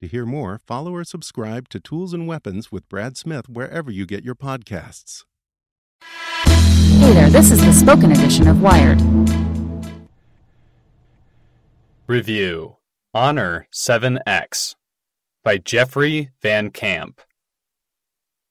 To hear more, follow or subscribe to Tools and Weapons with Brad Smith wherever you get your podcasts. Hey there, this is the spoken edition of Wired. Review Honor 7X by Jeffrey Van Camp.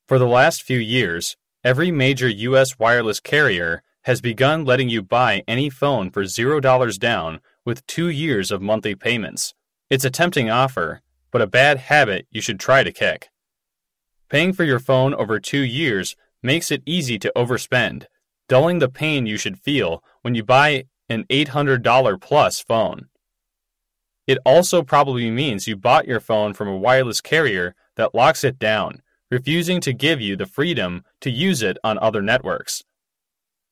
For the last few years, every major U.S. wireless carrier has begun letting you buy any phone for $0 down with two years of monthly payments. It's a tempting offer, but a bad habit you should try to kick. Paying for your phone over two years makes it easy to overspend, dulling the pain you should feel when you buy an $800 plus phone. It also probably means you bought your phone from a wireless carrier that locks it down, refusing to give you the freedom to use it on other networks.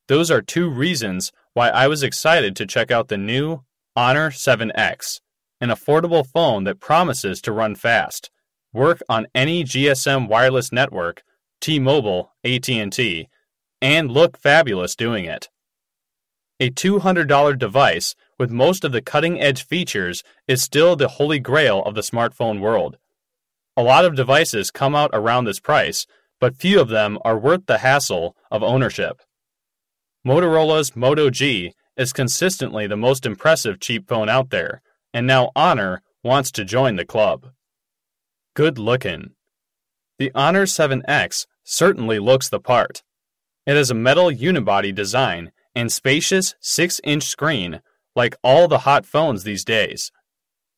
Those are two reasons why I was excited to check out the new Honor 7X, an affordable phone that promises to run fast, work on any GSM wireless network, T-Mobile, AT&T, and look fabulous doing it. A $200 device with most of the cutting edge features is still the holy grail of the smartphone world. A lot of devices come out around this price, but few of them are worth the hassle of ownership. Motorola's Moto G is consistently the most impressive cheap phone out there, and now Honor wants to join the club. Good looking. The Honor 7X certainly looks the part. It has a metal unibody design and spacious 6 inch screen like all the hot phones these days.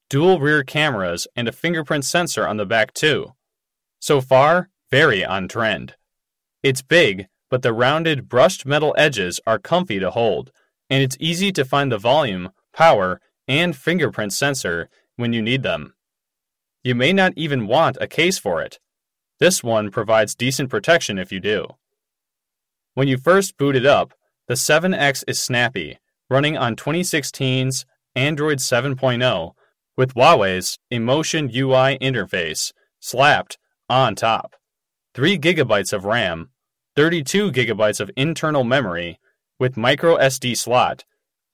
Dual rear cameras and a fingerprint sensor on the back, too. So far, very on trend. It's big, but the rounded brushed metal edges are comfy to hold, and it's easy to find the volume, power, and fingerprint sensor when you need them. You may not even want a case for it. This one provides decent protection if you do. When you first boot it up, the 7X is snappy, running on 2016's Android 7.0 with Huawei's Emotion UI interface slapped on top. 3 gigabytes of RAM, 32 gigabytes of internal memory with micro SD slot,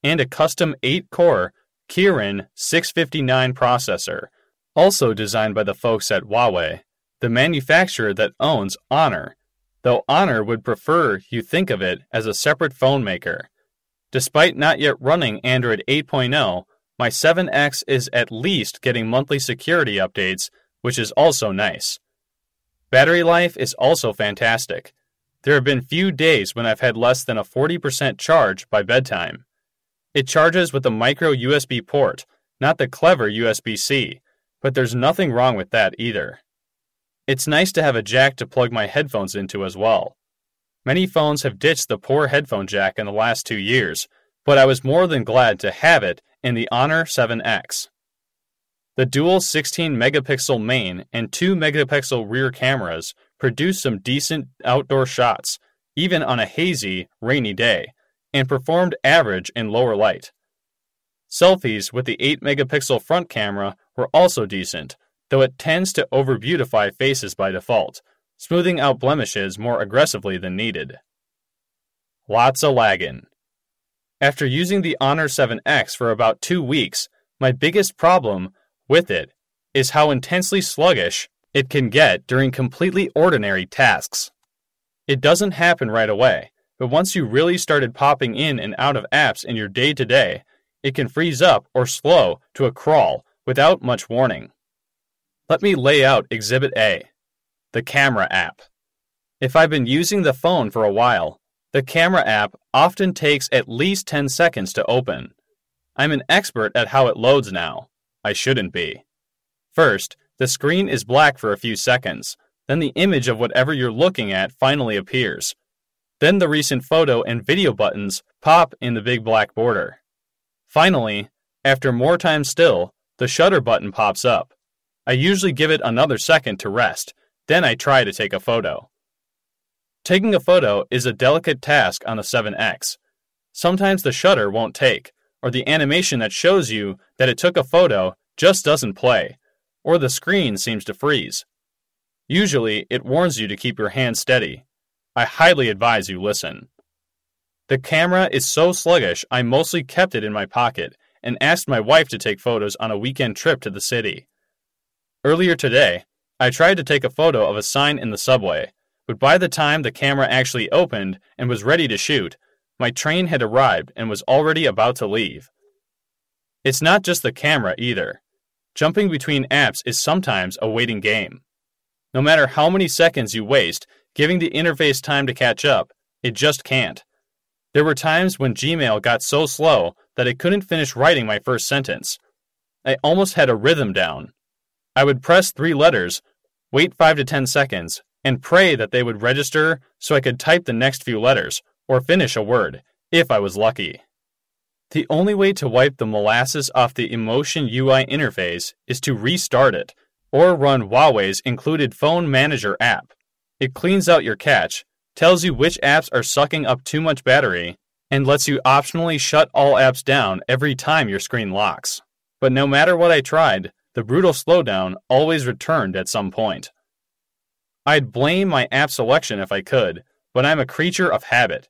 and a custom 8-core Kirin 659 processor, also designed by the folks at Huawei, the manufacturer that owns Honor though Honor would prefer you think of it as a separate phone maker. Despite not yet running Android 8.0, my 7X is at least getting monthly security updates, which is also nice. Battery life is also fantastic. There have been few days when I've had less than a 40% charge by bedtime. It charges with a micro USB port, not the clever USB C, but there's nothing wrong with that either. It's nice to have a jack to plug my headphones into as well. Many phones have ditched the poor headphone jack in the last two years, but I was more than glad to have it in the Honor 7X. The dual 16 megapixel main and 2 megapixel rear cameras produce some decent outdoor shots, even on a hazy, rainy day, and performed average in lower light. Selfies with the 8 megapixel front camera were also decent, though it tends to over-beautify faces by default, smoothing out blemishes more aggressively than needed. Lots of lagging. After using the Honor 7X for about two weeks, my biggest problem with it is how intensely sluggish it can get during completely ordinary tasks. It doesn't happen right away, but once you really started popping in and out of apps in your day to day, it can freeze up or slow to a crawl without much warning. Let me lay out Exhibit A the camera app. If I've been using the phone for a while, the camera app often takes at least 10 seconds to open. I'm an expert at how it loads now. I shouldn't be. First, the screen is black for a few seconds, then the image of whatever you're looking at finally appears. Then the recent photo and video buttons pop in the big black border. Finally, after more time still, the shutter button pops up. I usually give it another second to rest, then I try to take a photo. Taking a photo is a delicate task on the 7X. Sometimes the shutter won't take, or the animation that shows you that it took a photo just doesn't play, or the screen seems to freeze. Usually, it warns you to keep your hand steady. I highly advise you listen. The camera is so sluggish, I mostly kept it in my pocket and asked my wife to take photos on a weekend trip to the city. Earlier today, I tried to take a photo of a sign in the subway, but by the time the camera actually opened and was ready to shoot, my train had arrived and was already about to leave. It's not just the camera either. Jumping between apps is sometimes a waiting game. No matter how many seconds you waste giving the interface time to catch up, it just can't. There were times when Gmail got so slow that I couldn't finish writing my first sentence. I almost had a rhythm down. I would press three letters, wait 5 to 10 seconds, and pray that they would register so I could type the next few letters or finish a word, if I was lucky. The only way to wipe the molasses off the Emotion UI interface is to restart it or run Huawei's included Phone Manager app. It cleans out your cache, tells you which apps are sucking up too much battery, and lets you optionally shut all apps down every time your screen locks. But no matter what I tried, the brutal slowdown always returned at some point. I'd blame my app selection if I could, but I'm a creature of habit.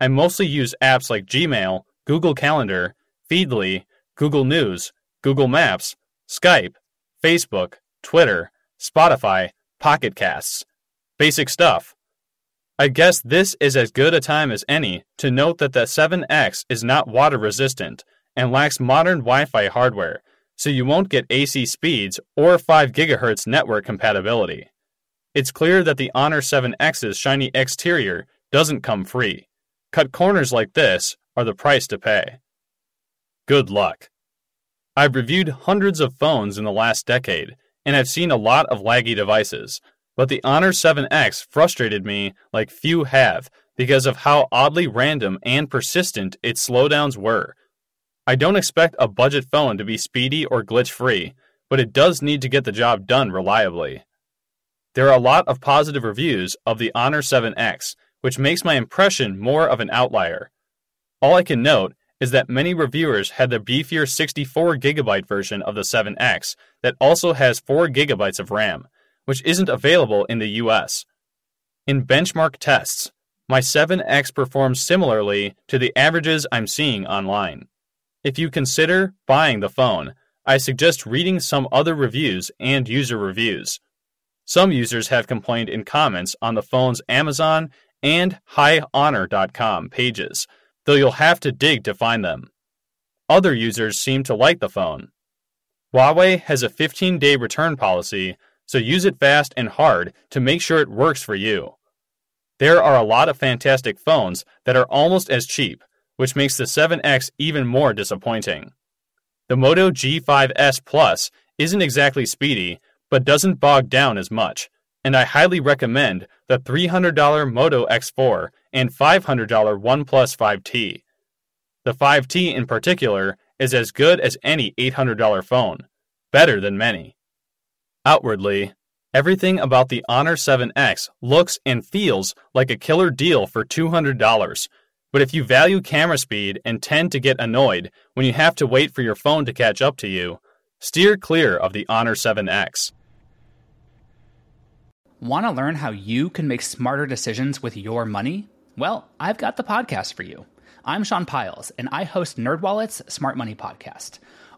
I mostly use apps like Gmail, Google Calendar, Feedly, Google News, Google Maps, Skype, Facebook, Twitter, Spotify, Pocket Casts. Basic stuff. I guess this is as good a time as any to note that the 7X is not water resistant and lacks modern Wi Fi hardware, so you won't get AC speeds or 5 GHz network compatibility. It's clear that the Honor 7X's shiny exterior doesn't come free. Cut corners like this are the price to pay. Good luck. I've reviewed hundreds of phones in the last decade, and I've seen a lot of laggy devices, but the Honor 7X frustrated me like few have because of how oddly random and persistent its slowdowns were. I don't expect a budget phone to be speedy or glitch free, but it does need to get the job done reliably. There are a lot of positive reviews of the Honor 7X, which makes my impression more of an outlier. All I can note is that many reviewers had the beefier 64GB version of the 7X that also has 4GB of RAM, which isn't available in the US. In benchmark tests, my 7X performs similarly to the averages I'm seeing online. If you consider buying the phone, I suggest reading some other reviews and user reviews. Some users have complained in comments on the phone's Amazon and hihonor.com pages, though you'll have to dig to find them. Other users seem to like the phone. Huawei has a 15 day return policy, so use it fast and hard to make sure it works for you. There are a lot of fantastic phones that are almost as cheap, which makes the 7X even more disappointing. The Moto G5S Plus isn't exactly speedy, but doesn't bog down as much, and I highly recommend the $300 Moto X4 and $500 OnePlus 5T. The 5T in particular is as good as any $800 phone, better than many. Outwardly, everything about the Honor 7X looks and feels like a killer deal for $200. But if you value camera speed and tend to get annoyed when you have to wait for your phone to catch up to you, steer clear of the Honor 7X. Want to learn how you can make smarter decisions with your money? Well, I've got the podcast for you. I'm Sean Pyles, and I host NerdWallet's Smart Money Podcast.